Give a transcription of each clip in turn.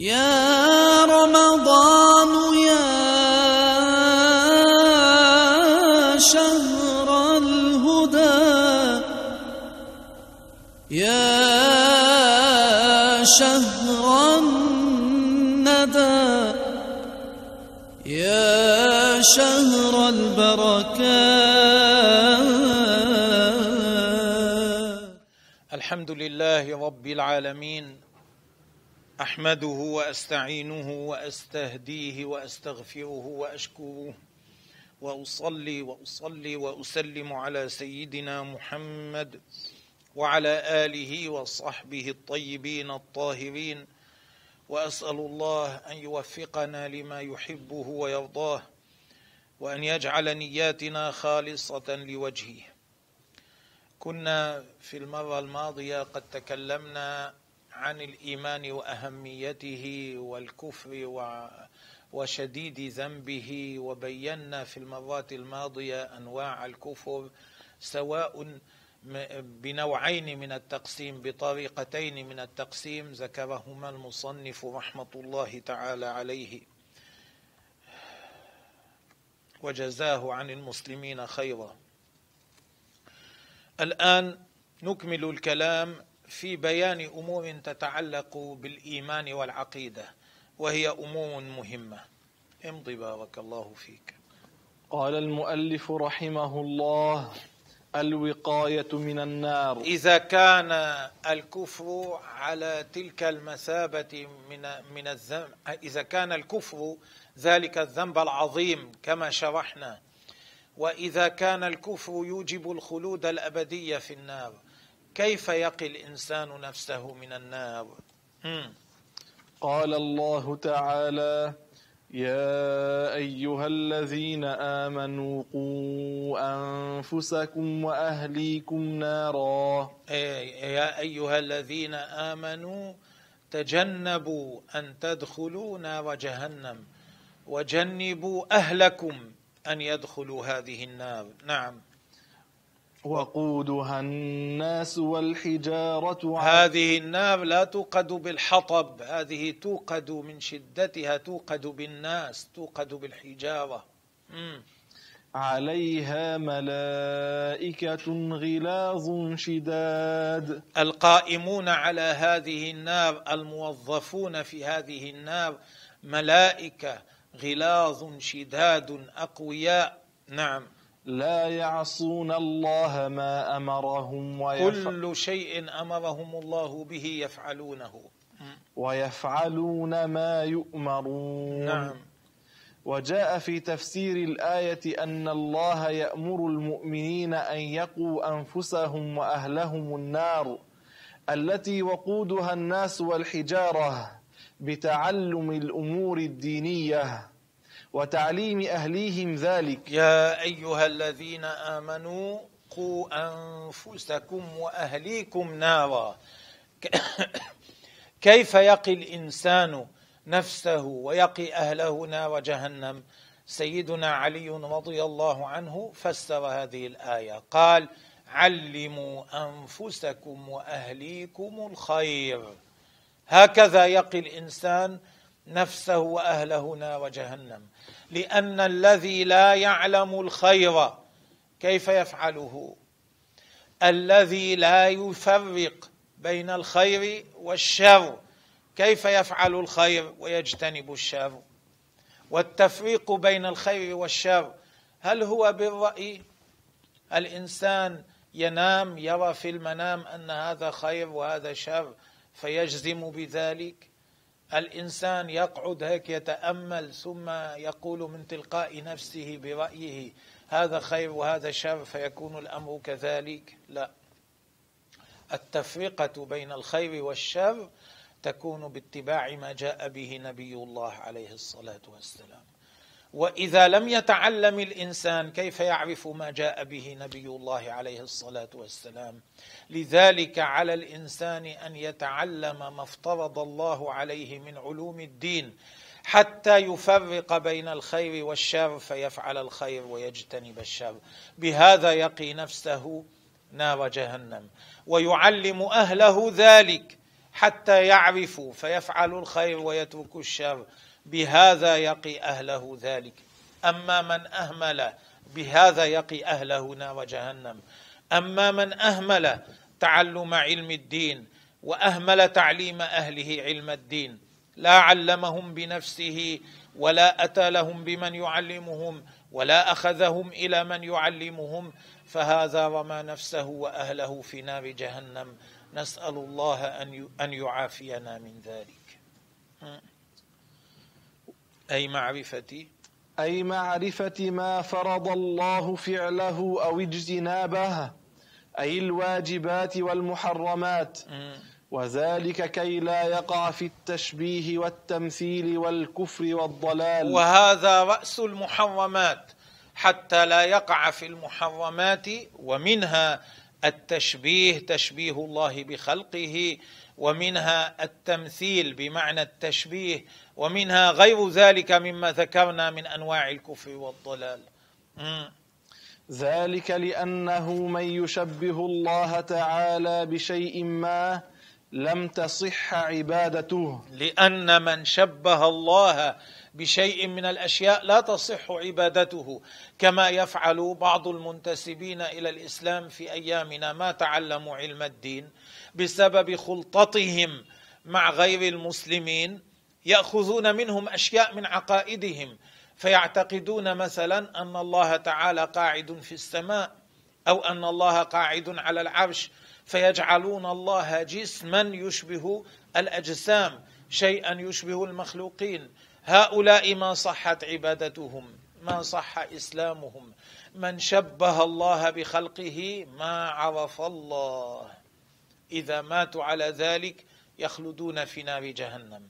يا رمضان يا شهر الهدى يا شهر الندى يا شهر البركات. الحمد لله رب العالمين أحمده وأستعينه وأستهديه وأستغفره وأشكره وأصلي وأصلي وأسلم على سيدنا محمد وعلى آله وصحبه الطيبين الطاهرين وأسأل الله أن يوفقنا لما يحبه ويرضاه وأن يجعل نياتنا خالصة لوجهه. كنا في المرة الماضية قد تكلمنا عن الإيمان وأهميته والكفر وشديد ذنبه وبينا في المرات الماضية أنواع الكفر سواء بنوعين من التقسيم بطريقتين من التقسيم ذكرهما المصنف رحمة الله تعالى عليه. وجزاه عن المسلمين خيرا. الآن نكمل الكلام في بيان امور تتعلق بالإيمان والعقيدة وهي امور مهمة. امضي بارك الله فيك. قال المؤلف رحمه الله الوقاية من النار. إذا كان الكفر على تلك المثابة من من الذنب إذا كان الكفر ذلك الذنب العظيم كما شرحنا وإذا كان الكفر يوجب الخلود الابدي في النار. كيف يقي الإنسان نفسه من النار؟ قال الله تعالى يا أيها الذين آمنوا قوا أنفسكم وأهليكم نارا. يا أيها الذين آمنوا تجنبوا أن تدخلوا نار جهنم وجنبوا أهلكم أن يدخلوا هذه النار. نعم. وقودها الناس والحجارة هذه النار لا توقد بالحطب هذه توقد من شدتها توقد بالناس توقد بالحجارة. مم. عليها ملائكة غلاظ شداد. القائمون على هذه النار الموظفون في هذه النار ملائكة غلاظ شداد أقوياء. نعم. لا يعصون الله ما أمرهم ويف... كل شيء أمرهم الله به يفعلونه. ويفعلون ما يؤمرون. نعم. وجاء في تفسير الآية أن الله يأمر المؤمنين أن يقوا أنفسهم وأهلهم النار التي وقودها الناس والحجارة بتعلم الأمور الدينية. وتعليم أهليهم ذلك. يا أيها الذين آمنوا قوا أنفسكم وأهليكم نارا. كيف يقي الإنسان نفسه ويقي أهله نار جهنم؟ سيدنا علي رضي الله عنه فسر هذه الآية. قال علموا أنفسكم وأهليكم الخير. هكذا يقي الإنسان نفسه وأهله نار جهنم. لأن الذي لا يعلم الخير كيف يفعله؟ الذي لا يفرق بين الخير والشر كيف يفعل الخير؟ ويجتنب الشر. والتفريق بين الخير والشر هل هو بالرأي؟ الإنسان ينام يرى في المنام أن هذا خير وهذا شر فيجزم بذلك؟ الإنسان يقعد هيك يتأمل ثم يقول من تلقاء نفسه برأيه هذا خير وهذا شر فيكون الأمر كذلك؟ لا. التفرقة بين الخير والشر تكون باتباع ما جاء به نبي الله عليه الصلاة والسلام. وإذا لم يتعلم الإنسان كيف يعرف ما جاء به نبي الله عليه الصلاة والسلام؟ لذلك على الإنسان أن يتعلم ما افترض الله عليه من علوم الدين حتى يفرق بين الخير والشر فيفعل الخير ويجتنب الشر. بهذا يقي نفسه نار جهنم. ويعلم أهله ذلك حتى يعرفوا فيفعلوا الخير ويتركوا الشر. بهذا يقي أهله ذلك. أما من أهمل بهذا يقي أهله نار جهنم. أما من أهمل تعلم علم الدين وأهمل تعليم أهله علم الدين لا علمهم بنفسه ولا أتى لهم بمن يعلمهم ولا أخذهم إلى من يعلمهم فهذا رمى نفسه وأهله في نار جهنم. نسأل الله أن يعافينا من ذلك. أي معرفة؟ أي معرفة ما فرض الله فعله أو اجتنابه أي الواجبات والمحرمات. وذلك كي لا يقع في التشبيه والتمثيل والكفر والضلال. وهذا رأس المحرمات حتى لا يقع في المحرمات ومنها التشبيه تشبيه الله بخلقه ومنها التمثيل بمعنى التشبيه ومنها غير ذلك مما ذكرنا من أنواع الكفر والضلال. ذلك لأنه من يشبه الله تعالى بشيء ما لم تصح عبادته. لأن من شبه الله بشيء من الأشياء لا تصح عبادته كما يفعل بعض المنتسبين إلى الإسلام في أيامنا ما تعلموا علم الدين. بسبب خلطتهم مع غير المسلمين يأخذون منهم أشياء من عقائدهم فيعتقدون مثلا أن الله تعالى قاعد في السماء أو أن الله قاعد على العرش فيجعلون الله جسما يشبه الأجسام شيئا يشبه المخلوقين. هؤلاء ما صحت عبادتهم ما صح إسلامهم. من شبه الله بخلقه ما عرف الله. إذا ماتوا على ذلك يخلدون في نار جهنم.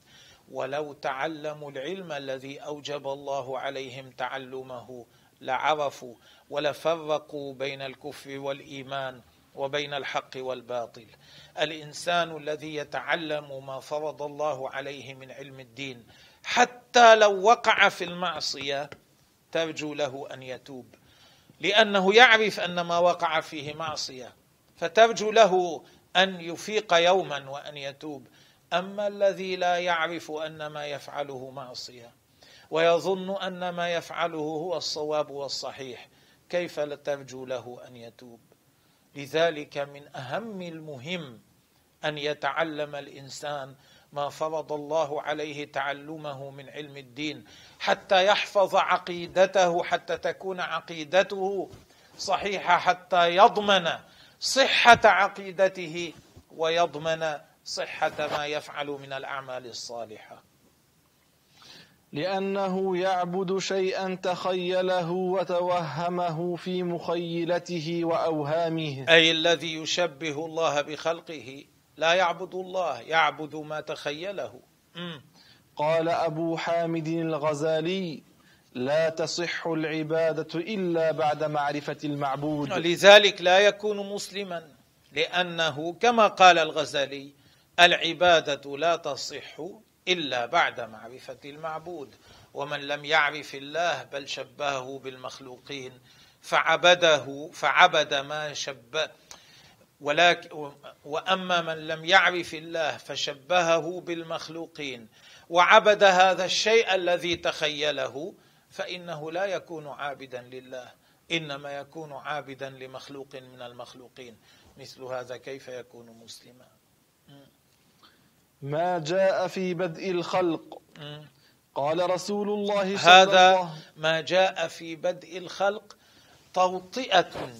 ولو تعلموا العلم الذي أوجب الله عليهم تعلمه لعرفوا ولفرقوا بين الكفر والإيمان وبين الحق والباطل. الإنسان الذي يتعلم ما فرض الله عليه من علم الدين حتى لو وقع في المعصية ترجو له أن يتوب. لأنه يعرف أن ما وقع فيه معصية فترجو له أن يفيق يوما وأن يتوب. أما الذي لا يعرف أن ما يفعله معصية ويظن أن ما يفعله هو الصواب والصحيح كيف ترجو له أن يتوب؟ لذلك من أهم المهم أن يتعلم الإنسان ما فرض الله عليه تعلمه من علم الدين حتى يحفظ عقيدته حتى تكون عقيدته صحيحة حتى يضمن صحة عقيدته ويضمن صحة ما يفعل من الأعمال الصالحة. لأنه يعبد شيئا تخيله وتوهمه في مخيلته وأوهامه. أي الذي يشبه الله بخلقه. لا يعبد الله يعبد ما تخيله. قال أبو حامد الغزالي لا تصح العبادة إلا بعد معرفة المعبود. لذلك لا يكون مسلما لأنه كما قال الغزالي العبادة لا تصح إلا بعد معرفة المعبود. ومن لم يعرف الله بل شبهه بالمخلوقين فعبده فعبد ما شبه ولكن وأما من لم يعرف الله فشبهه بالمخلوقين. وعبد هذا الشيء الذي تخيله فإنه لا يكون عابدا لله إنما يكون عابدا لمخلوق من المخلوقين. مثل هذا كيف يكون مسلما؟ ما جاء في بدء الخلق. قال رسول الله صلى هذا الله ما جاء في بدء الخلق توطئة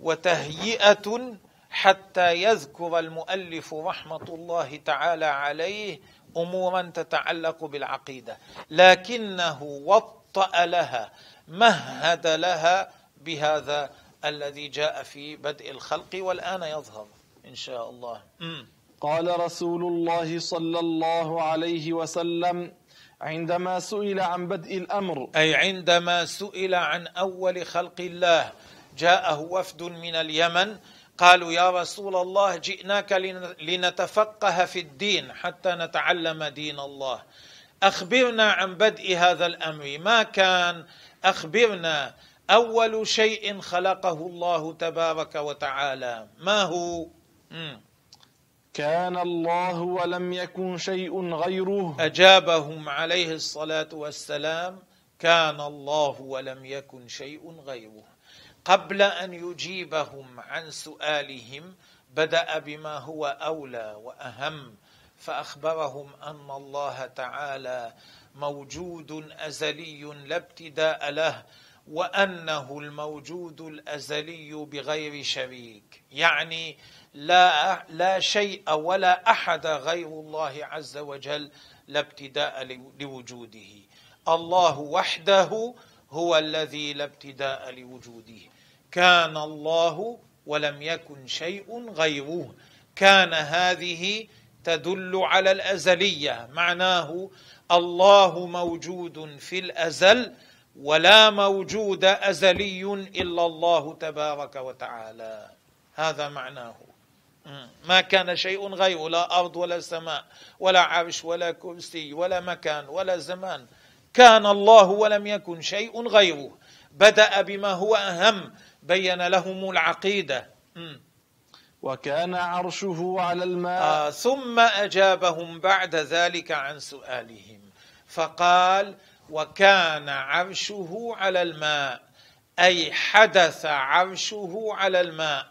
وتهيئة حتى يذكر المؤلف رحمة الله تعالى عليه أمورا تتعلق بالعقيدة. لكنه وطأ لها مهد لها بهذا الذي جاء في بدء الخلق والآن يظهر إن شاء الله. قال رسول الله صلى الله عليه وسلم عندما سئل عن بدء الأمر. أي عندما سئل عن أول خلق الله جاءه وفد من اليمن قالوا يا رسول الله جئناك لنتفقه في الدين حتى نتعلم دين الله. أخبرنا عن بدء هذا الأمر. ما كان أخبرنا أول شيء خلقه الله تبارك وتعالى. ما هو؟ كان الله ولم يكن شيء غيره. أجابهم عليه الصلاة والسلام كان الله ولم يكن شيء غيره. قبل أن يجيبهم عن سؤالهم بدأ بما هو أولى وأهم. فأخبرهم أن الله تعالى موجود أزلي لا ابتداء له وأنه الموجود الأزلي بغير شريك. يعني لا لا شيء ولا أحد غير الله عز وجل لا ابتداء لوجوده. الله وحده هو الذي لا ابتداء لوجوده. كان الله ولم يكن شيء غيره. كان هذه تدل على الأزلية. معناه الله موجود في الأزل ولا موجود أزلي إلا الله تبارك وتعالى. هذا معناه. ما كان شيء غيره لا أرض ولا سماء ولا عرش ولا كرسي ولا مكان ولا زمان. كان الله ولم يكن شيء غيره. بدأ بما هو أهم بين لهم العقيدة. وكان عرشه على الماء. آه ثم أجابهم بعد ذلك عن سؤالهم. فقال وكان عرشه على الماء أي حدث عرشه على الماء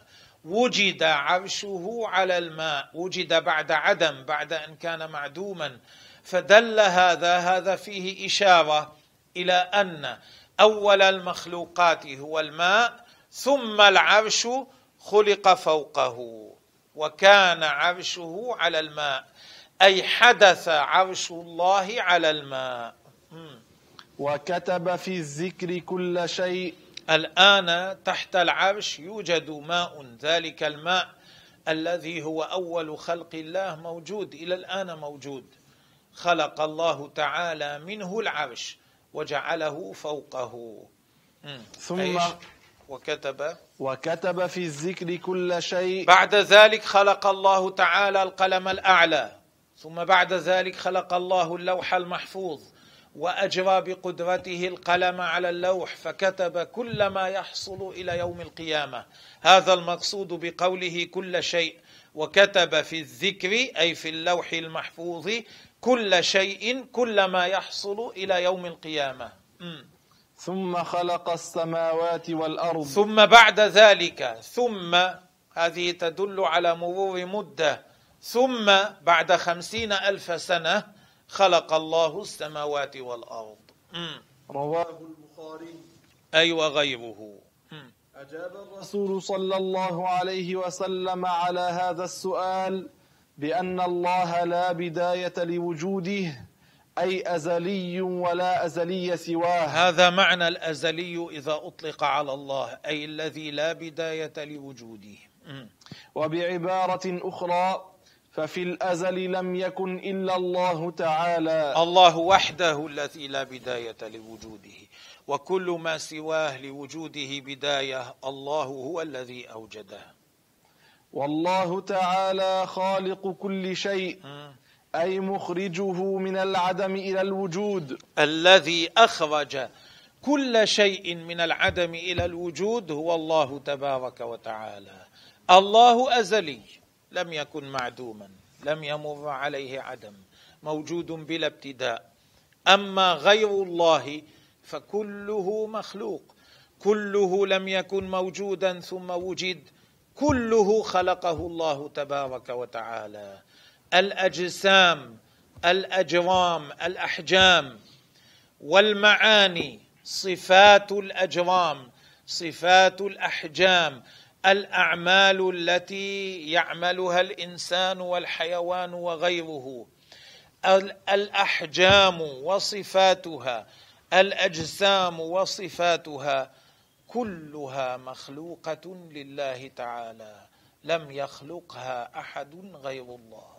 وجد عرشه على الماء وجد بعد عدم بعد أن كان معدوما. فدل هذا هذا فيه إشارة إلى أن أول المخلوقات هو الماء ثم العرش خلق فوقه وكان عرشه على الماء أي حدث عرش الله على الماء. وكتب في الذكر كل شيء. الآن تحت العرش يوجد ماء ذلك الماء الذي هو أول خلق الله موجود إلى الآن موجود. خلق الله تعالى منه العرش وجعله فوقه. ثم وكتب وكتب في الذكر كل شيء. بعد ذلك خلق الله تعالى القلم الأعلى. ثم بعد ذلك خلق الله اللوح المحفوظ وأجرى بقدرته القلم على اللوح فكتب كل ما يحصل إلى يوم القيامة. هذا المقصود بقوله كل شيء. وكتب في الذكر أي في اللوح المحفوظ كل شيء كل ما يحصل إلى يوم القيامة. ثم خلق السماوات والأرض. ثم بعد ذلك ثم هذه تدل على مرور مدة ثم بعد خمسين ألف سنة خلق الله السماوات والأرض. رواه البخاري. اي وغيره أجاب الرسول صلى الله عليه وسلم على هذا السؤال بأن الله لا بداية لوجوده أي أزلي ولا أزلي سواه. هذا معنى الأزلي إذا أطلق على الله أي الذي لا بداية لوجوده. وبعبارة أخرى ففي الأزل لم يكن إلا الله تعالى. الله وحده الذي لا بداية لوجوده وكل ما سواه لوجوده بداية الله هو الذي أوجده. والله تعالى خالق كل شيء. أي مخرجه من العدم إلى الوجود. الذي أخرج كل شيء من العدم إلى الوجود هو الله تبارك وتعالى. الله أزلي لم يكن معدوما لم يمر عليه عدم موجود بلا ابتداء. أما غير الله فكله مخلوق كله لم يكن موجودا ثم وجد كله خلقه الله تبارك وتعالى. الأجسام الاجرام الأحجام والمعاني صفات الاجرام صفات الأحجام الأعمال التي يعملها الإنسان والحيوان وغيره الأحجام وصفاتها الأجسام وصفاتها كلها مخلوقة لله تعالى لم يخلقها أحد غير الله.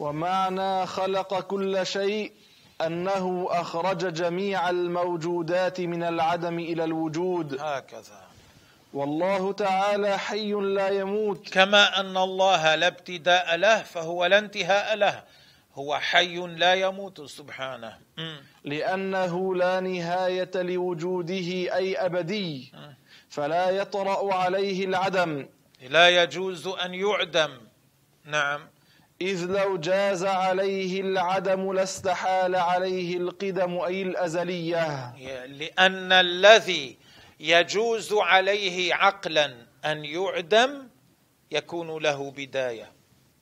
ومعنى خلق كل شيء أنه أخرج جميع الموجودات من العدم إلى الوجود. هكذا. والله تعالى حي لا يموت. كما أن الله لا ابتداء له فهو لا انتهاء له. هو حي لا يموت سبحانه. لأنه لا نهاية لوجوده أي أبدي. فلا يطرأ عليه العدم. لا يجوز أن يعدم. نعم. إذ لو جاز عليه العدم لاستحال عليه القدم أي الأزلية. لأن الذي يجوز عليه عقلا أن يعدم يكون له بداية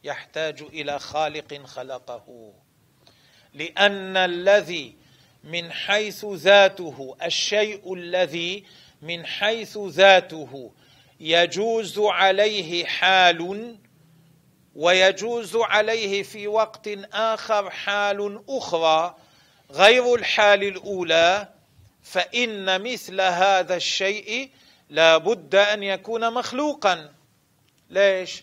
يحتاج إلى خالق خلقه. لأن الذي من حيث ذاته الشيء الذي من حيث ذاته يجوز عليه حال ويجوز عليه في وقت آخر حال أخرى غير الحال الأولى فإن مثل هذا الشيء لا بد أن يكون مخلوقا. ليش؟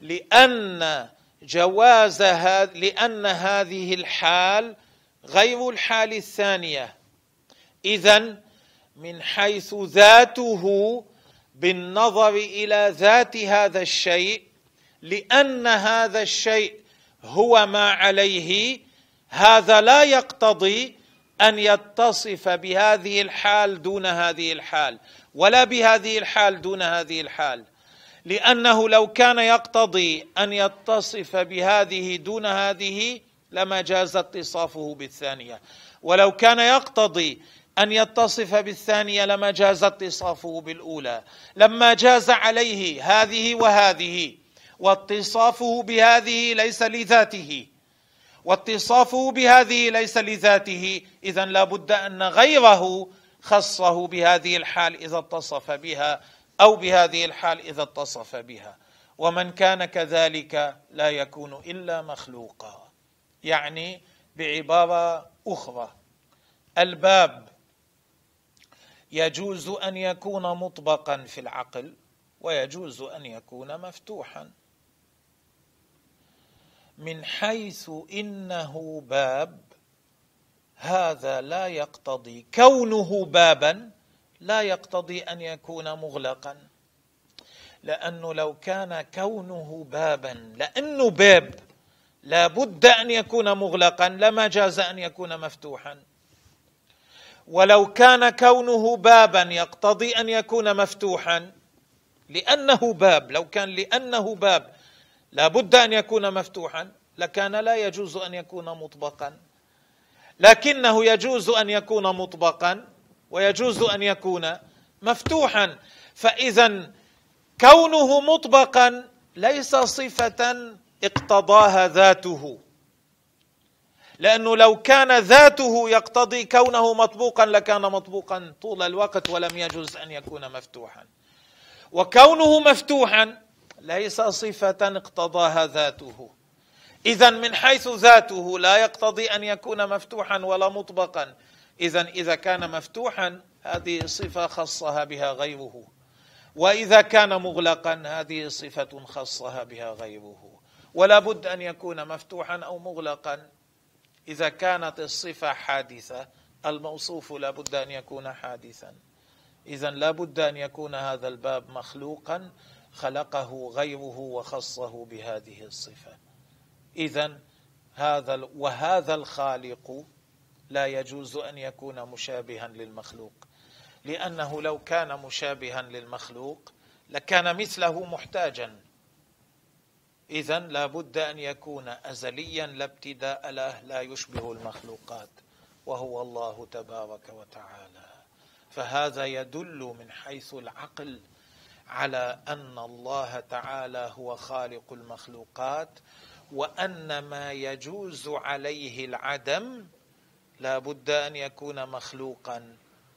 لأن جواز لأن هذه الحال غير الحال الثانية. اذا من حيث ذاته بالنظر إلى ذات هذا الشيء لأن هذا الشيء هو ما عليه. هذا لا يقتضي أن يتصف بهذه الحال دون هذه الحال ولا بهذه الحال دون هذه الحال. لأنه لو كان يقتضي أن يتصف بهذه دون هذه لما جاز اتصافه بالثانية. ولو كان يقتضي أن يتصف بالثانية لما جاز اتصافه بالأولى. لما جاز عليه هذه وهذه. واتصافه بهذه ليس لذاته. واتصافه بهذه ليس لذاته. اذا لا بد أن غيره خصه بهذه الحال إذا اتصف بها أو بهذه الحال إذا اتصف بها. ومن كان كذلك لا يكون إلا مخلوقا. يعني بعبارة أخرى. الباب يجوز أن يكون مطبقا في العقل ويجوز أن يكون مفتوحا. من حيث إنه باب هذا لا يقتضي كونه بابا لا يقتضي أن يكون مغلقا. لأنه لو كان كونه بابا لأنه باب لا بد أن يكون مغلقا لما جاز أن يكون مفتوحا. ولو كان كونه بابا يقتضي أن يكون مفتوحا لأنه باب لو كان لأنه باب لا بد أن يكون مفتوحا. لكان لا يجوز أن يكون مطبقا. لكنه يجوز أن يكون مطبقا ويجوز أن يكون مفتوحا. فاذا كونه مطبقا ليس صفة اقتضاها ذاته. لأنه لو كان ذاته يقتضي كونه مطبوقا لكان مطبوقا طول الوقت ولم يجوز أن يكون مفتوحا. وكونه مفتوحا ليس صفة اقتضاها ذاته. اذا من حيث ذاته لا يقتضي أن يكون مفتوحا ولا مطبقا. اذا إذا كان مفتوحا هذه صفة خصها بها غيره. وإذا كان مغلقا هذه صفة خصها بها غيره. ولا بد أن يكون مفتوحا أو مغلقا. إذا كانت الصفة حادثة الموصوف لا بد أن يكون حادثا. اذا لا بد أن يكون هذا الباب مخلوقا خلقه غيره وخصه بهذه الصفة. اذا هذا وهذا الخالق لا يجوز أن يكون مشابها للمخلوق. لأنه لو كان مشابها للمخلوق لكان مثله محتاجا. اذا لا بد أن يكون ازليا لا ابتداء له لا يشبه المخلوقات وهو الله تبارك وتعالى. فهذا يدل من حيث العقل على أن الله تعالى هو خالق المخلوقات وأن ما يجوز عليه العدم لا بد أن يكون مخلوقا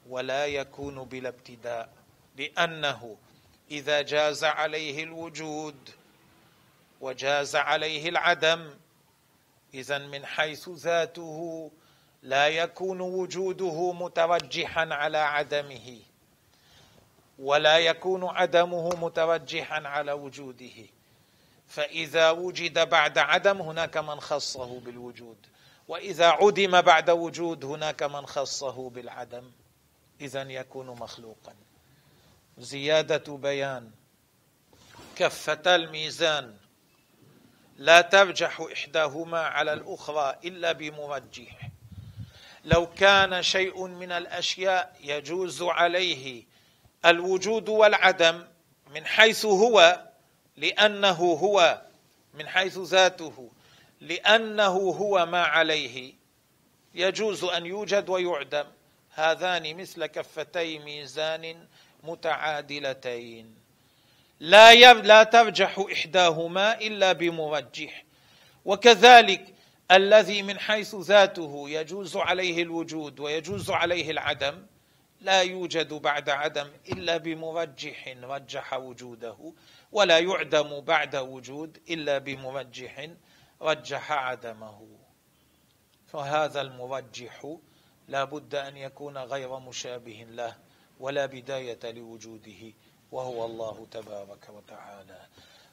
ولا يكون بلا ابتداء. لأنه إذا جاز عليه الوجود وجاز عليه العدم إذا من حيث ذاته لا يكون وجوده مترجحا على عدمه ولا يكون عدمه مترجحا على وجوده. فإذا وجد بعد عدم هناك من خصه بالوجود. وإذا عدم بعد وجود هناك من خصه بالعدم. اذا يكون مخلوقا. زيادة بيان. كفتا الميزان. لا ترجح إحداهما على الأخرى إلا بمرجح لو كان شيء من الأشياء يجوز عليه الوجود والعدم من حيث هو لأنه هو من حيث ذاته لأنه هو ما عليه. يجوز أن يوجد ويعدم. هذان مثل كفتي ميزان متعادلتين. لا لا ترجح إحداهما إلا بمرجح. وكذلك الذي من حيث ذاته يجوز عليه الوجود ويجوز عليه العدم لا يوجد بعد عدم إلا بمرجح رجح وجوده. ولا يعدم بعد وجود إلا بمرجح رجح عدمه. فهذا المرجح لا بد أن يكون غير مشابه له ولا بداية لوجوده وهو الله تبارك وتعالى.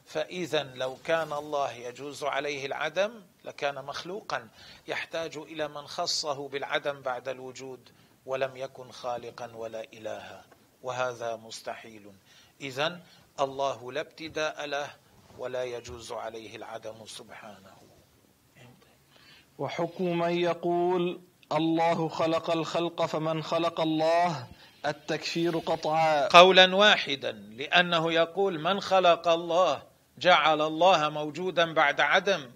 فإذا لو كان الله يجوز عليه العدم لكان مخلوقا يحتاج إلى من خصه بالعدم بعد الوجود ولم يكن خالقا ولا إلها وهذا مستحيل. إذا الله لا ابتداء له ولا يجوز عليه العدم سبحانه. وحكم من يقول الله خلق الخلق فمن خلق الله التكفير قطعا. قولا واحدا لأنه يقول من خلق الله جعل الله موجودا بعد عدم.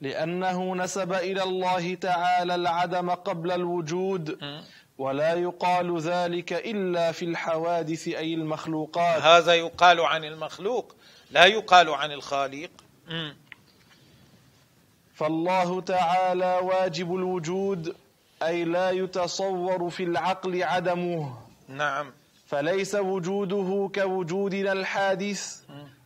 لأنه نسب إلى الله تعالى العدم قبل الوجود. ولا يقال ذلك إلا في الحوادث أي المخلوقات. هذا يقال عن المخلوق لا يقال عن الخالق. فالله تعالى واجب الوجود أي لا يتصور في العقل عدمه. نعم. فليس وجوده كوجودنا الحادث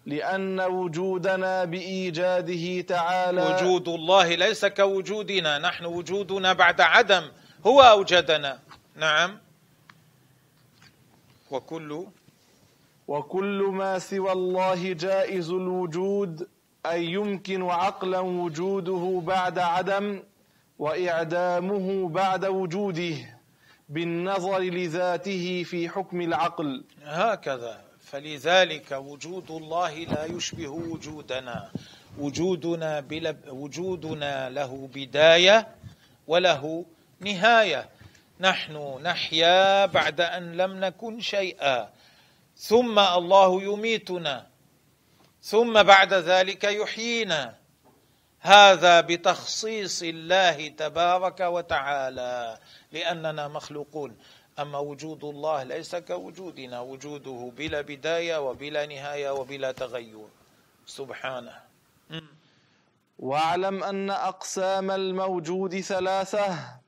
لأن وجودنا بإيجاده تعالى. وجود الله ليس كوجودنا نحن وجودنا بعد عدم هو أوجدنا. نعم. وكل وكل ما سوى الله جائز الوجود أي يمكن عقلا وجوده بعد عدم وإعدامه بعد وجوده بالنظر لذاته في حكم العقل. هكذا. فلذلك وجود الله لا يشبه وجودنا. وجودنا بلا وجودنا له بداية وله نهاية. نحن نحيا بعد أن لم نكن شيئا. ثم الله يميتنا. ثم بعد ذلك يحيينا. هذا بتخصيص الله تبارك وتعالى لأننا مخلوقون. أما وجود الله ليس كوجودنا وجوده بلا بداية وبلا نهاية وبلا تغير. سبحانه. واعلم أن أقسام الموجود ثلاثة.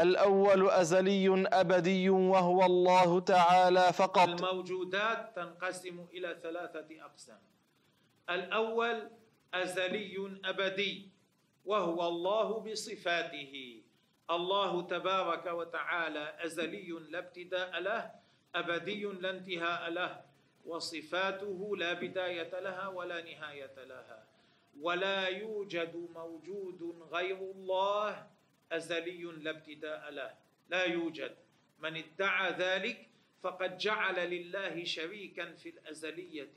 الأول أزلي أبدي وهو الله تعالى فقط. الموجودات تنقسم إلى ثلاثة أقسام. الأول أزلي أبدي وهو الله بصفاته. الله تبارك وتعالى أزلي لا ابتداء له أبدي لا انتهاء له وصفاته لا بداية لها ولا نهاية لها. ولا يوجد موجود غير الله أزلي لا ابتداء له لا يوجد. من ادعى ذلك فقد جعل لله شريكا في الأزلية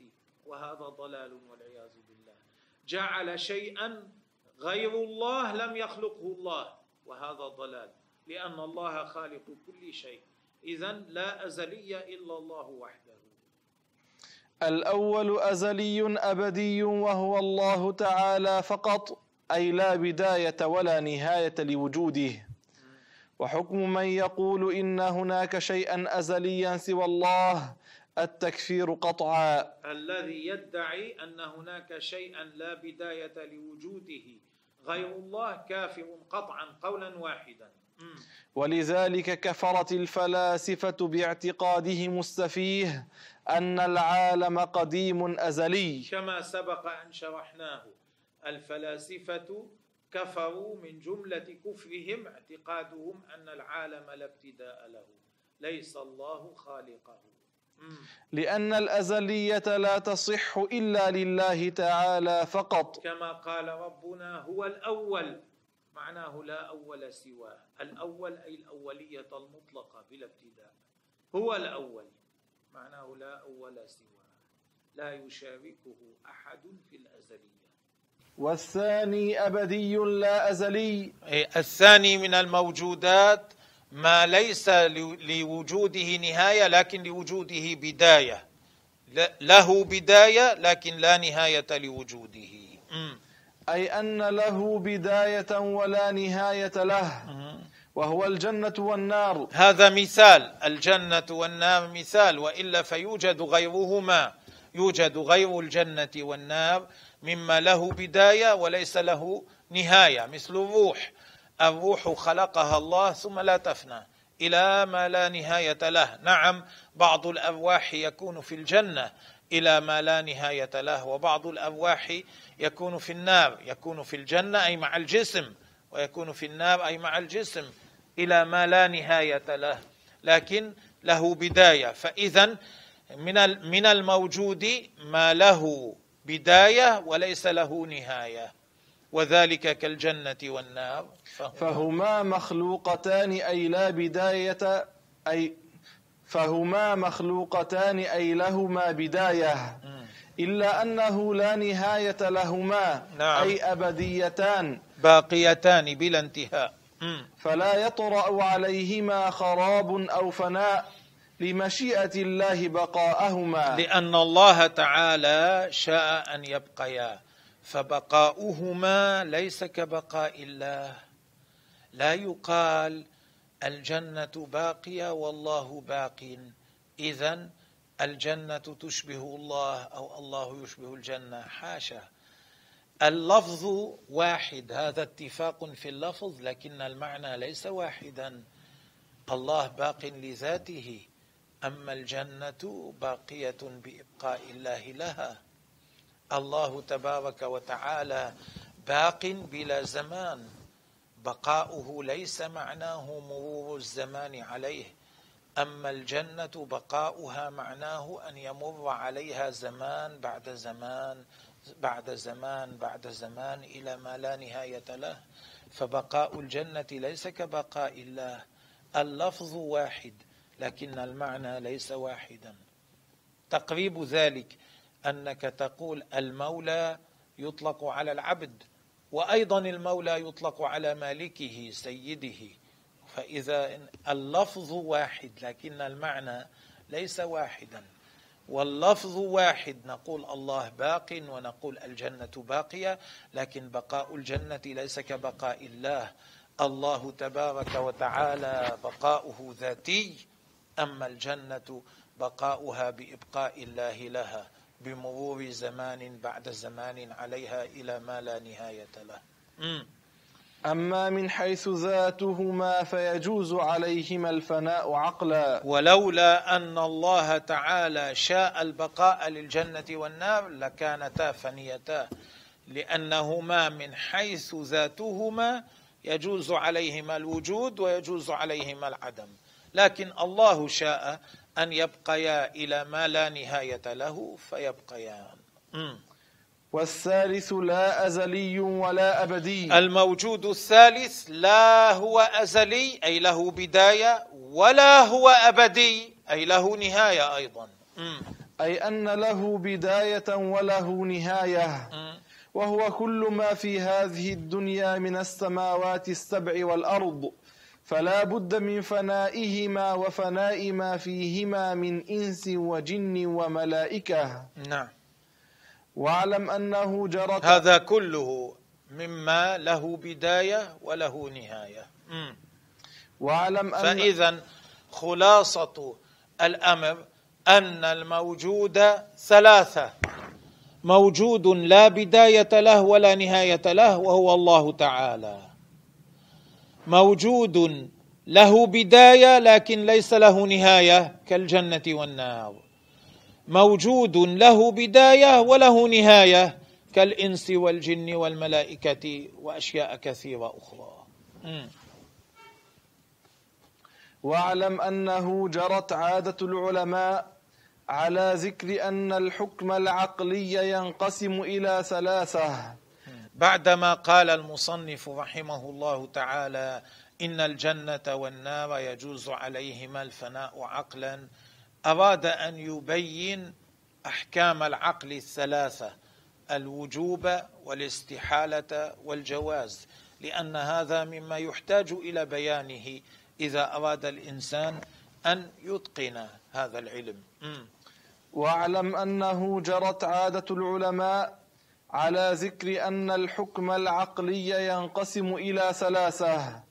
وهذا ضلال والعياذ بالله. جعل شيئا غير الله لم يخلقه الله وهذا ضلال لأن الله خالق كل شيء. إذا لا أزلي إلا الله وحده. الأول أزلي أبدي وهو الله تعالى فقط. أي لا بداية ولا نهاية لوجوده. وحكم من يقول إن هناك شيئا أزليا سوى الله التكفير قطعا. الذي يدعي أن هناك شيئا لا بداية لوجوده غير الله كافر قطعا قولا واحدا. ولذلك كفرت الفلاسفة باعتقادهم السفيه أن العالم قديم أزلي. كما سبق أن شرحناه. الفلاسفة كفروا من جملة كفرهم اعتقادهم أن العالم لا ابتداء له ليس الله خالقه. لأن الأزلية لا تصح إلا لله تعالى فقط. كما قال ربنا هو الأول معناه لا أول سواه. الأول أي الأولية المطلقة بلا ابتداء. هو الأول معناه لا أول سواه. لا يشاركه أحد في الأزلية. والثاني أبدي لا أزلي. الثاني من الموجودات ما ليس لوجوده نهاية لكن لوجوده بداية. له بداية لكن لا نهاية لوجوده. أي أن له بداية ولا نهاية له. وهو الجنة والنار. هذا مثال. الجنة والنار مثال. وإلا فيوجد غيرهما. يوجد غير الجنة والنار. مما له بداية وليس له نهاية مثل الروح. الروح خلقها الله ثم لا تفنى إلى ما لا نهاية له. نعم بعض الأرواح يكون في الجنة إلى ما لا نهاية له وبعض الأرواح يكون في النار. يكون في الجنة أي مع الجسم ويكون في النار أي مع الجسم إلى ما لا نهاية له. لكن له بداية. فإذا من من الموجود ما له بداية وليس له نهاية. وذلك كالجنة والنار. فهما مخلوقتان أي لا بداية أي فهما مخلوقتان أي لهما بداية. إلا أنه لا نهاية لهما نعم. أي أبديتان. باقيتان بلا انتهاء. فلا يطرأ عليهما خراب أو فناء. لمشيئة الله بقاءهما. لأن الله تعالى شاء أن يبقيا فبقاؤهما ليس كبقاء الله. لا يقال الجنة باقية والله باق. إذا الجنة تشبه الله أو الله يشبه الجنة. حاشا. اللفظ واحد هذا اتفاق في اللفظ لكن المعنى ليس واحدا. الله باق لذاته. أما الجنة باقية بإبقاء الله لها. الله تبارك وتعالى باق بلا زمان. بقاؤه ليس معناه مرور الزمان عليه. أما الجنة بقاؤها معناه أن يمر عليها زمان بعد زمان بعد زمان بعد زمان إلى ما لا نهاية له. فبقاء الجنة ليس كبقاء الله. اللفظ واحد. لكن المعنى ليس واحدا. تقريب ذلك أنك تقول المولى يطلق على العبد وأيضا المولى يطلق على مالكه سيده. فإذا اللفظ واحد لكن المعنى ليس واحدا. واللفظ واحد نقول الله باق ونقول الجنة باقية لكن بقاء الجنة ليس كبقاء الله. الله تبارك وتعالى بقاؤه ذاتي أما الجنة بقاؤها بإبقاء الله لها بمرور زمان بعد زمان عليها إلى ما لا نهاية له. أما من حيث ذاتهما فيجوز عليهما الفناء عقلا. ولولا أن الله تعالى شاء البقاء للجنة والنار لكانتا فنيتا. لأنهما من حيث ذاتهما يجوز عليهما الوجود ويجوز عليهما العدم. لكن الله شاء أن يبقيا إلى ما لا نهاية له فيبقيان. والثالث لا أزلي ولا أبدي. الموجود الثالث لا هو أزلي أي له بداية ولا هو أبدي أي له نهاية أيضا. أي أن له بداية وله نهاية. وهو كل ما في هذه الدنيا من السماوات السبع والأرض. فلا بد من فنائهما وفناء ما فيهما من إنس وجن وملائكة. نعم. واعلم أنه جرت هذا كله مما له بداية وله نهاية. واعلم أن فإذا خلاصة الأمر أن الموجود ثلاثة. موجود لا بداية له ولا نهاية له وهو الله تعالى. موجود له بداية لكن ليس له نهاية كالجنة والنار. موجود له بداية وله نهاية كالإنس والجن والملائكة وأشياء كثيرة أخرى. واعلم أنه جرت عادة العلماء على ذكر أن الحكم العقلي ينقسم إلى ثلاثة. بعدما قال المصنف رحمه الله تعالى إن الجنة والنار يجوز عليهما الفناء عقلا أراد أن يبين أحكام العقل الثلاثة الوجوب والاستحالة والجواز لأن هذا مما يحتاج إلى بيانه إذا أراد الإنسان أن يتقن هذا العلم. واعلم أنه جرت عادة العلماء على ذكر أن الحكم العقلي ينقسم إلى ثلاثة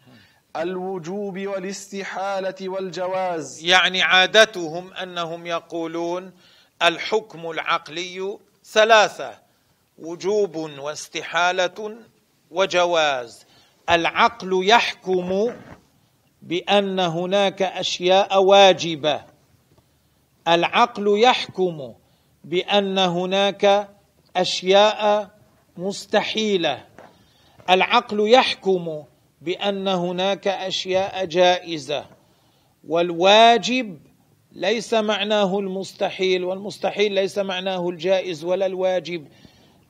الوجوب والاستحالة والجواز. يعني عادتهم أنهم يقولون الحكم العقلي ثلاثة وجوب واستحالة وجواز. العقل يحكم بأن هناك أشياء واجبة. العقل يحكم بأن هناك أشياء مستحيلة. العقل يحكم بأن هناك أشياء جائزة والواجب ليس معناه المستحيل والمستحيل ليس معناه الجائز ولا الواجب.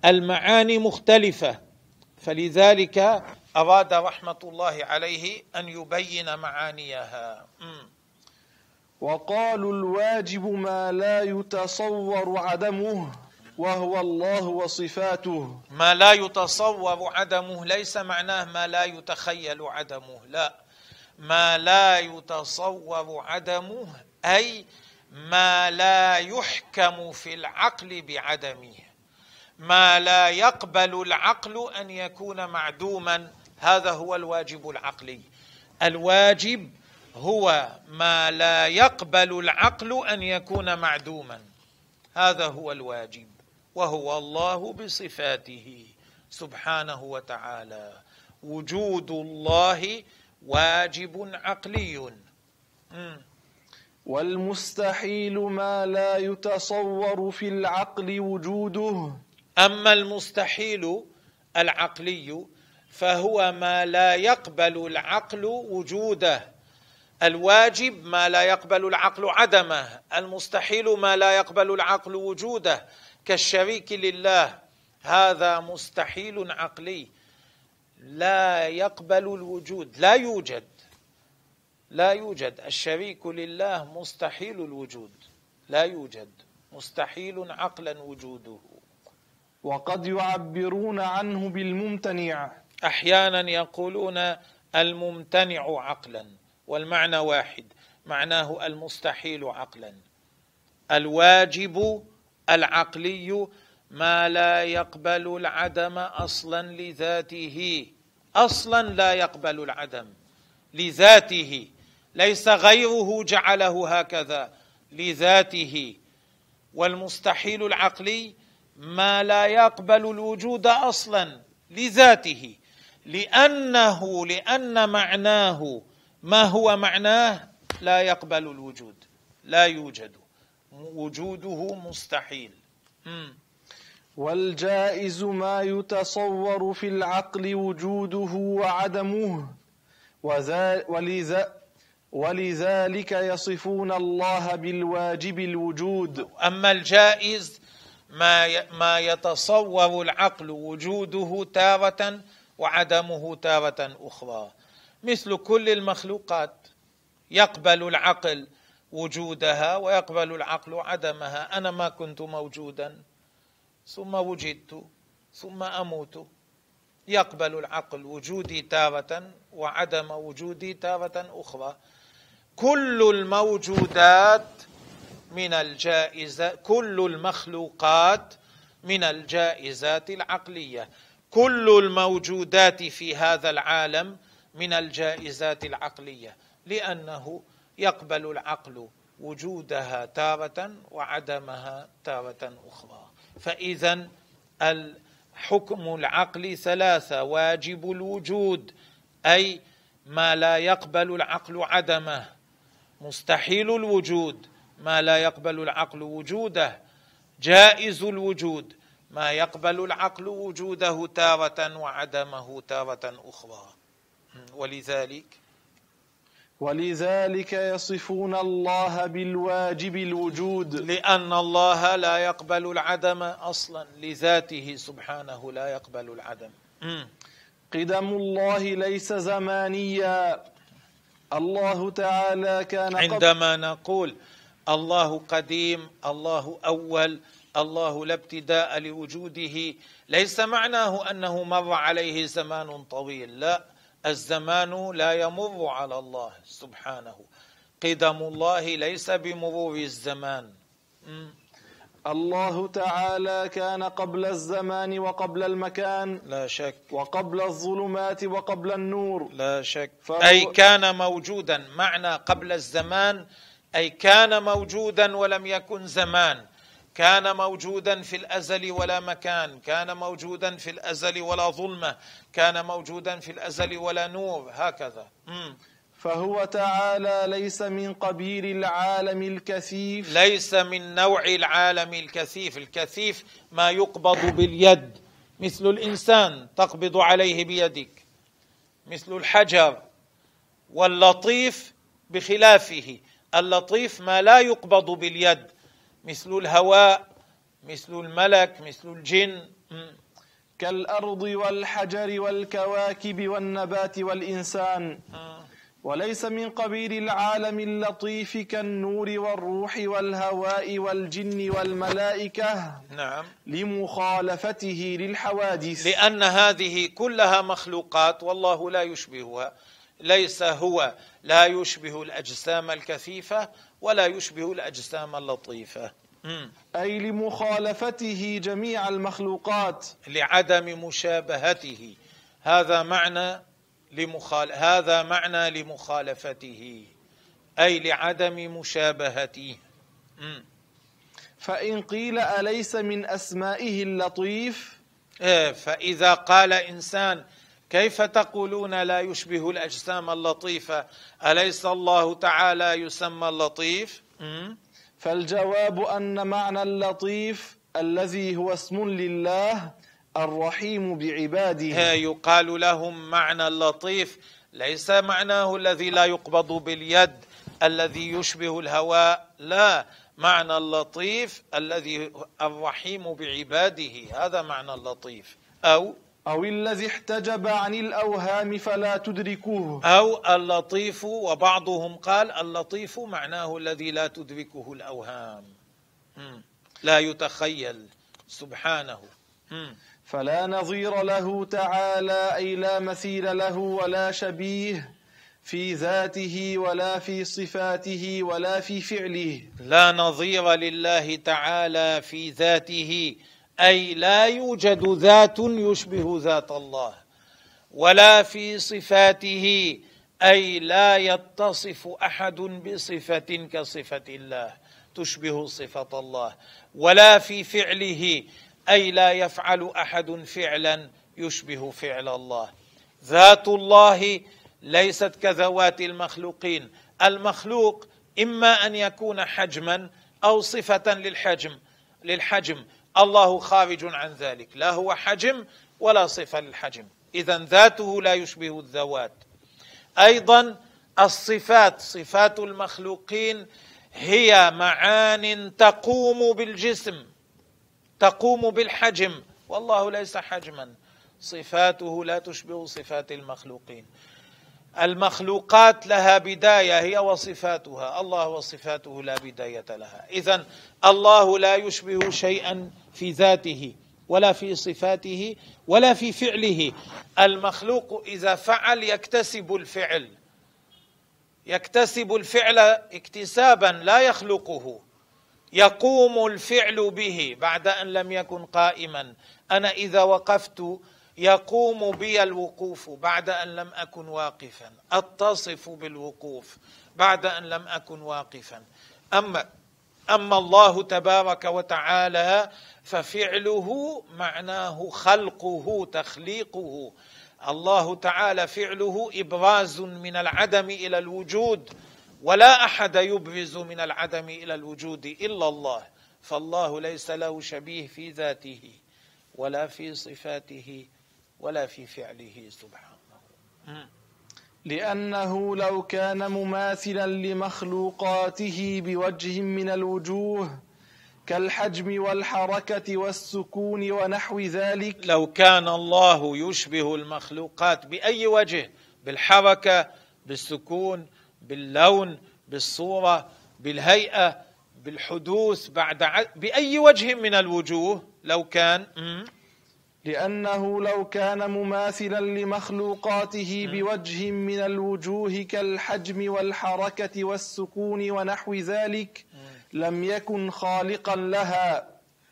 المعاني مختلفة فلذلك أراد رحمة الله عليه أن يبين معانيها. وقالوا الواجب ما لا يتصور عدمه. وهو الله وصفاته. ما لا يتصور عدمه ليس معناه ما لا يتخيل عدمه لا. ما لا يتصور عدمه أي ما لا يحكم في العقل بعدمه. ما لا يقبل العقل أن يكون معدوما هذا هو الواجب العقلي. الواجب هو ما لا يقبل العقل أن يكون معدوما هذا هو الواجب. وهو الله بصفاته سبحانه وتعالى. وجود الله واجب عقلي. والمستحيل ما لا يتصور في العقل وجوده. أما المستحيل العقلي فهو ما لا يقبل العقل وجوده. الواجب ما لا يقبل العقل عدمه. المستحيل ما لا يقبل العقل وجوده. كالشريك لله هذا مستحيل عقلي. لا يقبل الوجود لا يوجد. لا يوجد. الشريك لله مستحيل الوجود. لا يوجد. مستحيل عقلا وجوده. وقد يعبرون عنه بالممتنع. أحيانا يقولون الممتنع عقلا والمعنى واحد معناه المستحيل عقلا. الواجب العقلي ما لا يقبل العدم أصلا لذاته. أصلا لا يقبل العدم لذاته. ليس غيره جعله هكذا لذاته. والمستحيل العقلي ما لا يقبل الوجود أصلا لذاته. لأنه لأن معناه ما هو معناه؟ لا يقبل الوجود. لا يوجد. وجوده مستحيل. والجائز ما يتصور في العقل وجوده وعدمه ولذا ولذلك يصفون الله بالواجب الوجود. أما الجائز ما ما يتصور العقل وجوده تارة وعدمه تارة أخرى. مثل كل المخلوقات يقبل العقل وجودها ويقبل العقل عدمها. أنا ما كنت موجودا. ثم وجدت ثم أموت. يقبل العقل وجودي تارة وعدم وجودي تارة أخرى. كل الموجودات من الجائزة كل المخلوقات من الجائزات العقلية. كل الموجودات في هذا العالم من الجائزات العقلية. لأنه يقبل العقل وجودها تارة وعدمها تارة أخرى. فإذا الحكم العقلي ثلاثة واجب الوجود أي ما لا يقبل العقل عدمه. مستحيل الوجود ما لا يقبل العقل وجوده. جائز الوجود ما يقبل العقل وجوده تارة وعدمه تارة أخرى. ولذلك ولذلك يصفون الله بالواجب الوجود. لأن الله لا يقبل العدم أصلا لذاته سبحانه لا يقبل العدم. قدم الله ليس زمانيا. الله تعالى كان عندما نقول الله قديم الله أول الله لا ابتداء لوجوده ليس معناه أنه مر عليه زمان طويل لا. الزمان لا يمر على الله سبحانه. قدم الله ليس بمرور الزمان. الله تعالى كان قبل الزمان وقبل المكان لا شك. وقبل الظلمات وقبل النور. لا شك. فهو- أي كان موجودا. معنى قبل الزمان أي كان موجودا ولم يكن زمان. كان موجودا في الأزل ولا مكان كان موجودا في الأزل ولا ظلمة كان موجودا في الأزل ولا نور هكذا. مم. فهو تعالى ليس من قبيل العالم الكثيف. ليس من نوع العالم الكثيف. الكثيف ما يقبض باليد مثل الإنسان تقبض عليه بيدك. مثل الحجر واللطيف بخلافه. اللطيف ما لا يقبض باليد مثل الهواء مثل الملك مثل الجن. مم. كالأرض والحجر والكواكب والنبات والإنسان. آه. وليس من قبيل العالم اللطيف كالنور والروح والهواء والجن والملائكة. نعم. لمخالفته للحوادث. لأن هذه كلها مخلوقات والله لا يشبهها. ليس هو لا يشبه الأجسام الكثيفة ولا يشبه الأجسام اللطيفة. أي لمخالفته جميع المخلوقات. لعدم مشابهته. هذا معنى لمخال... هذا معنى لمخالفته. أي لعدم مشابهته. فإن قيل أليس من أسمائه اللطيف؟ إيه، فإذا قال إنسان كيف تقولون لا يشبه الأجسام اللطيفة؟ أليس الله تعالى يسمى اللطيف. فالجواب أن معنى اللطيف الذي هو اسم لله الرحيم بعباده. يقال لهم معنى اللطيف ليس معناه الذي لا يقبض باليد الذي يشبه الهواء لا معنى اللطيف الذي الرحيم بعباده هذا معنى اللطيف. أو أو الذي احتجب عن الأوهام فلا تدركوه. أو اللطيف وبعضهم قال اللطيف معناه الذي لا تدركه الأوهام. لا يتخيل. سبحانه. فلا نظير له تعالى أي لا مثيل له ولا شبيه في ذاته ولا في صفاته ولا في فعله. لا نظير لله تعالى في ذاته أي لا يوجد ذات يشبه ذات الله ولا في صفاته أي لا يتصف أحد بصفة كصفة الله تشبه صفة الله. ولا في فعله أي لا يفعل أحد فعلا يشبه فعل الله. ذات الله ليست كذوات المخلوقين. المخلوق إما أن يكون حجما أو صفة للحجم للحجم الله خارج عن ذلك. لا هو حجم ولا صفة للحجم. إذا ذاته لا يشبه الذوات. أيضا الصفات صفات المخلوقين هي معان تقوم بالجسم تقوم بالحجم. والله ليس حجما. صفاته لا تشبه صفات المخلوقين. المخلوقات لها بداية هي وصفاتها. الله وصفاته لا بداية لها. اذا الله لا يشبه شيئا في ذاته ولا في صفاته ولا في فعله. المخلوق إذا فعل يكتسب الفعل. يكتسب الفعل اكتسابا لا يخلقه. يقوم الفعل به بعد أن لم يكن قائما. أنا إذا وقفت يقوم بي الوقوف بعد أن لم أكن واقفا. أتصف بالوقوف بعد أن لم أكن واقفا. أما أما الله تبارك وتعالى ففعله معناه خلقه تخليقه. الله تعالى فعله إبراز من العدم إلى الوجود ولا أحد يبرز من العدم إلى الوجود إلا الله. فالله ليس له شبيه في ذاته ولا في صفاته ولا في فعله سبحانه. لأنه لو كان مماثلا لمخلوقاته بوجه من الوجوه كالحجم والحركة والسكون ونحو ذلك لو كان الله يشبه المخلوقات بأي وجه بالحركة بالسكون باللون بالصورة بالهيئة بالحدوث بعد ع... بأي وجه من الوجوه لو كان مم. لأنه لو كان مماثلا لمخلوقاته بوجه من الوجوه كالحجم والحركة والسكون ونحو ذلك لم يكن خالقا لها.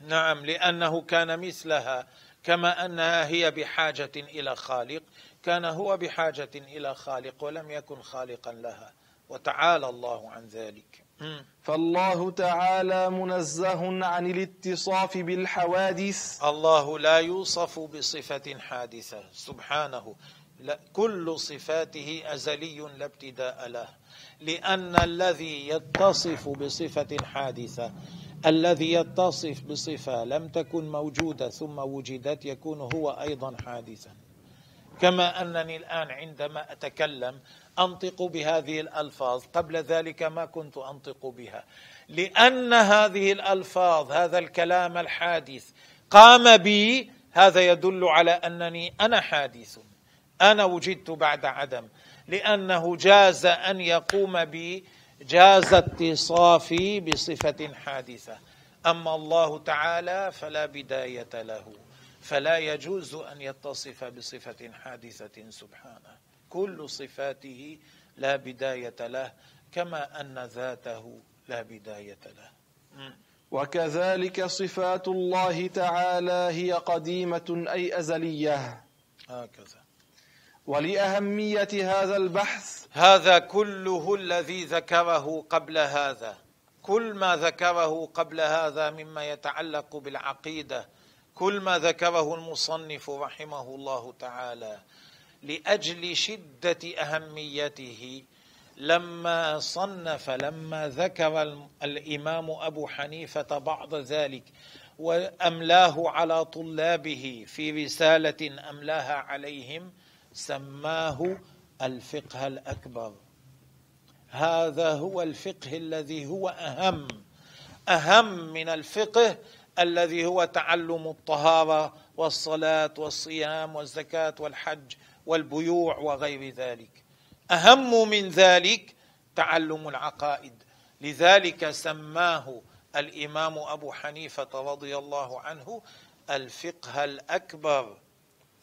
نعم لأنه كان مثلها كما أنها هي بحاجة إلى خالق كان هو بحاجة إلى خالق ولم يكن خالقا لها. وتعالى الله عن ذلك. فالله تعالى منزه عن الاتصاف بالحوادث. الله لا يوصف بصفة حادثة سبحانه. لا كل صفاته أزلي لا ابتداء له. لأن الذي يتصف بصفة حادثة الذي يتصف بصفة لم تكن موجودة ثم وجدت يكون هو أيضا حادثا. كما أنني الآن عندما أتكلم أنطق بهذه الألفاظ قبل ذلك ما كنت أنطق بها. لأن هذه الألفاظ هذا الكلام الحادث قام بي هذا يدل على أنني أنا حادث. أنا وجدت بعد عدم. لأنه جاز أن يقوم بي جاز اتصافي بصفة حادثة. أما الله تعالى فلا بداية له. فلا يجوز أن يتصف بصفة حادثة سبحانه. كل صفاته لا بداية له كما أن ذاته لا بداية له. وكذلك صفات الله تعالى هي قديمة أي أزلية. هكذا. ولأهمية هذا البحث هذا كله الذي ذكره قبل هذا. كل ما ذكره قبل هذا مما يتعلق بالعقيدة. كل ما ذكره المصنف رحمه الله تعالى. لأجل شدة أهميته. لما صنف لما ذكر الإمام أبو حنيفة بعض ذلك وأملاه على طلابه في رسالة أملاها عليهم سماه الفقه الأكبر. هذا هو الفقه الذي هو أهم أهم من الفقه الذي هو تعلم الطهارة والصلاة والصيام والزكاة والحج والبيوع وغير ذلك. أهم من ذلك تعلم العقائد. لذلك سماه الإمام أبو حنيفة رضي الله عنه الفقه الأكبر.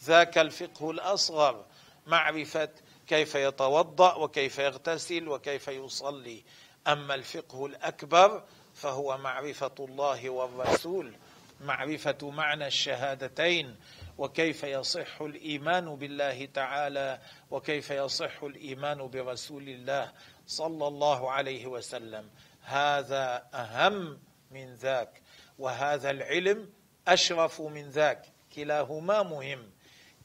ذاك الفقه الأصغر. معرفة كيف يتوضأ وكيف يغتسل وكيف يصلي. أما الفقه الأكبر فهو معرفة الله والرسول. معرفة معنى الشهادتين وكيف يصح الإيمان بالله تعالى وكيف يصح الإيمان برسول الله صلى الله عليه وسلم. هذا أهم من ذاك وهذا العلم أشرف من ذاك. كلاهما مهم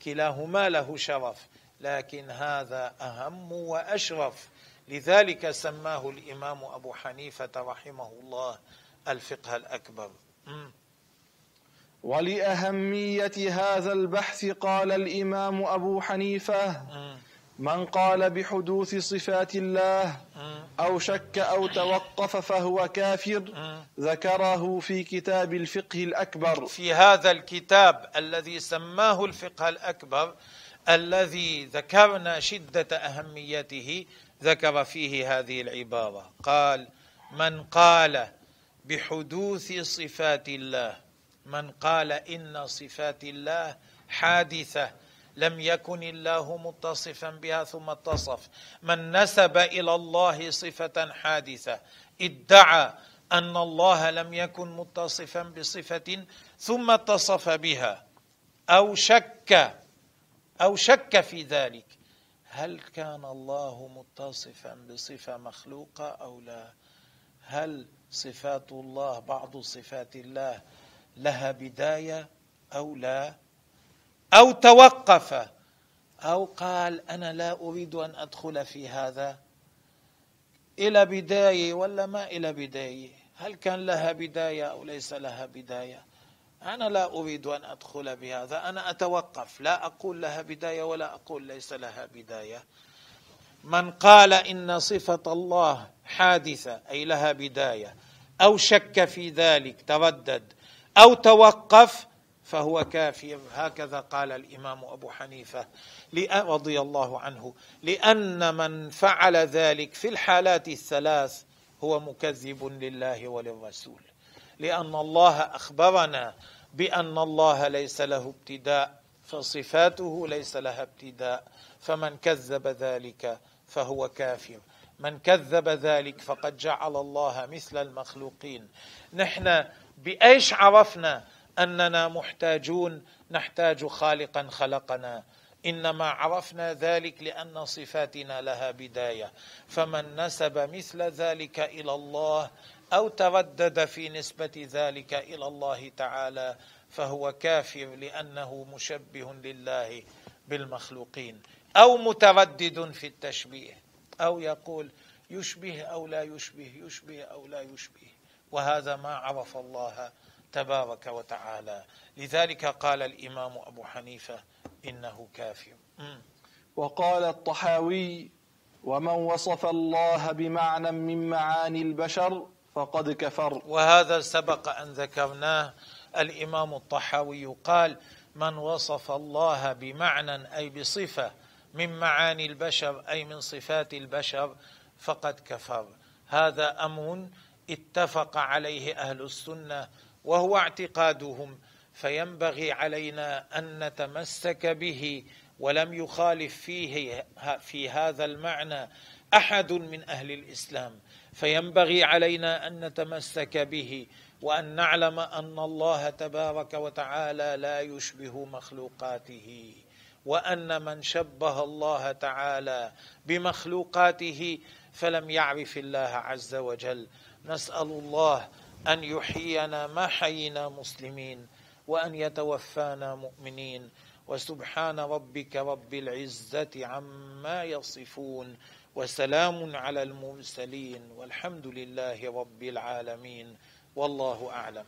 كلاهما له شرف لكن هذا أهم وأشرف. لذلك سماه الإمام أبو حنيفة رحمه الله الفقه الأكبر. ولأهمية هذا البحث قال الإمام أبو حنيفة من قال بحدوث صفات الله أو شك أو توقف فهو كافر ذكره في كتاب الفقه الأكبر. في هذا الكتاب الذي سماه الفقه الأكبر الذي ذكرنا شدة أهميته ذكر فيه هذه العبارة. قال من قال بحدوث صفات الله من قال إن صفات الله حادثة لم يكن الله متصفا بها ثم اتصف. من نسب إلى الله صفة حادثة ادعى أن الله لم يكن متصفا بصفة ثم اتصف بها. أو شك أو شك في ذلك. هل كان الله متصفا بصفة مخلوقة أو لا؟ هل صفات الله بعض صفات الله لها بداية أو لا أو توقف أو قال أنا لا أريد أن أدخل في هذا. إلى بداية ولا ما إلى بداية؟ هل كان لها بداية أو ليس لها بداية؟ أنا لا أريد أن أدخل بهذا أنا أتوقف لا أقول لها بداية ولا أقول ليس لها بداية. من قال إن صفة الله حادثة أي لها بداية أو شك في ذلك تردد أو توقف فهو كافر هكذا قال الإمام أبو حنيفة رضي الله عنه لأن من فعل ذلك في الحالات الثلاث هو مكذب لله وللرسول. لأن الله أخبرنا بأن الله ليس له ابتداء فصفاته ليس لها ابتداء. فمن كذب ذلك فهو كافر. من كذب ذلك فقد جعل الله مثل المخلوقين. نحن بأيش عرفنا أننا محتاجون نحتاج خالقا خلقنا؟ إنما عرفنا ذلك لأن صفاتنا لها بداية. فمن نسب مثل ذلك إلى الله أو تردد في نسبة ذلك إلى الله تعالى فهو كافر لأنه مشبه لله بالمخلوقين أو متردد في التشبيه أو يقول يشبه أو لا يشبه يشبه أو لا يشبه. وهذا ما عرف الله تبارك وتعالى. لذلك قال الإمام أبو حنيفة إنه كافر. وقال الطحاوي ومن وصف الله بمعنى من معاني البشر فقد كفر. وهذا سبق أن ذكرناه. الإمام الطحاوي قال من وصف الله بمعنى أي بصفة من معاني البشر أي من صفات البشر فقد كفر. هذا أمر اتفق عليه أهل السنة وهو اعتقادهم فينبغي علينا أن نتمسك به ولم يخالف فيه في هذا المعنى أحد من أهل الإسلام. فينبغي علينا أن نتمسك به وأن نعلم أن الله تبارك وتعالى لا يشبه مخلوقاته وأن من شبه الله تعالى بمخلوقاته فلم يعرف الله عز وجل. نسأل الله أن يحيينا ما حيينا مسلمين وأن يتوفانا مؤمنين. وسبحان ربك رب العزة عما يصفون وسلام على المرسلين والحمد لله رب العالمين. والله أعلم.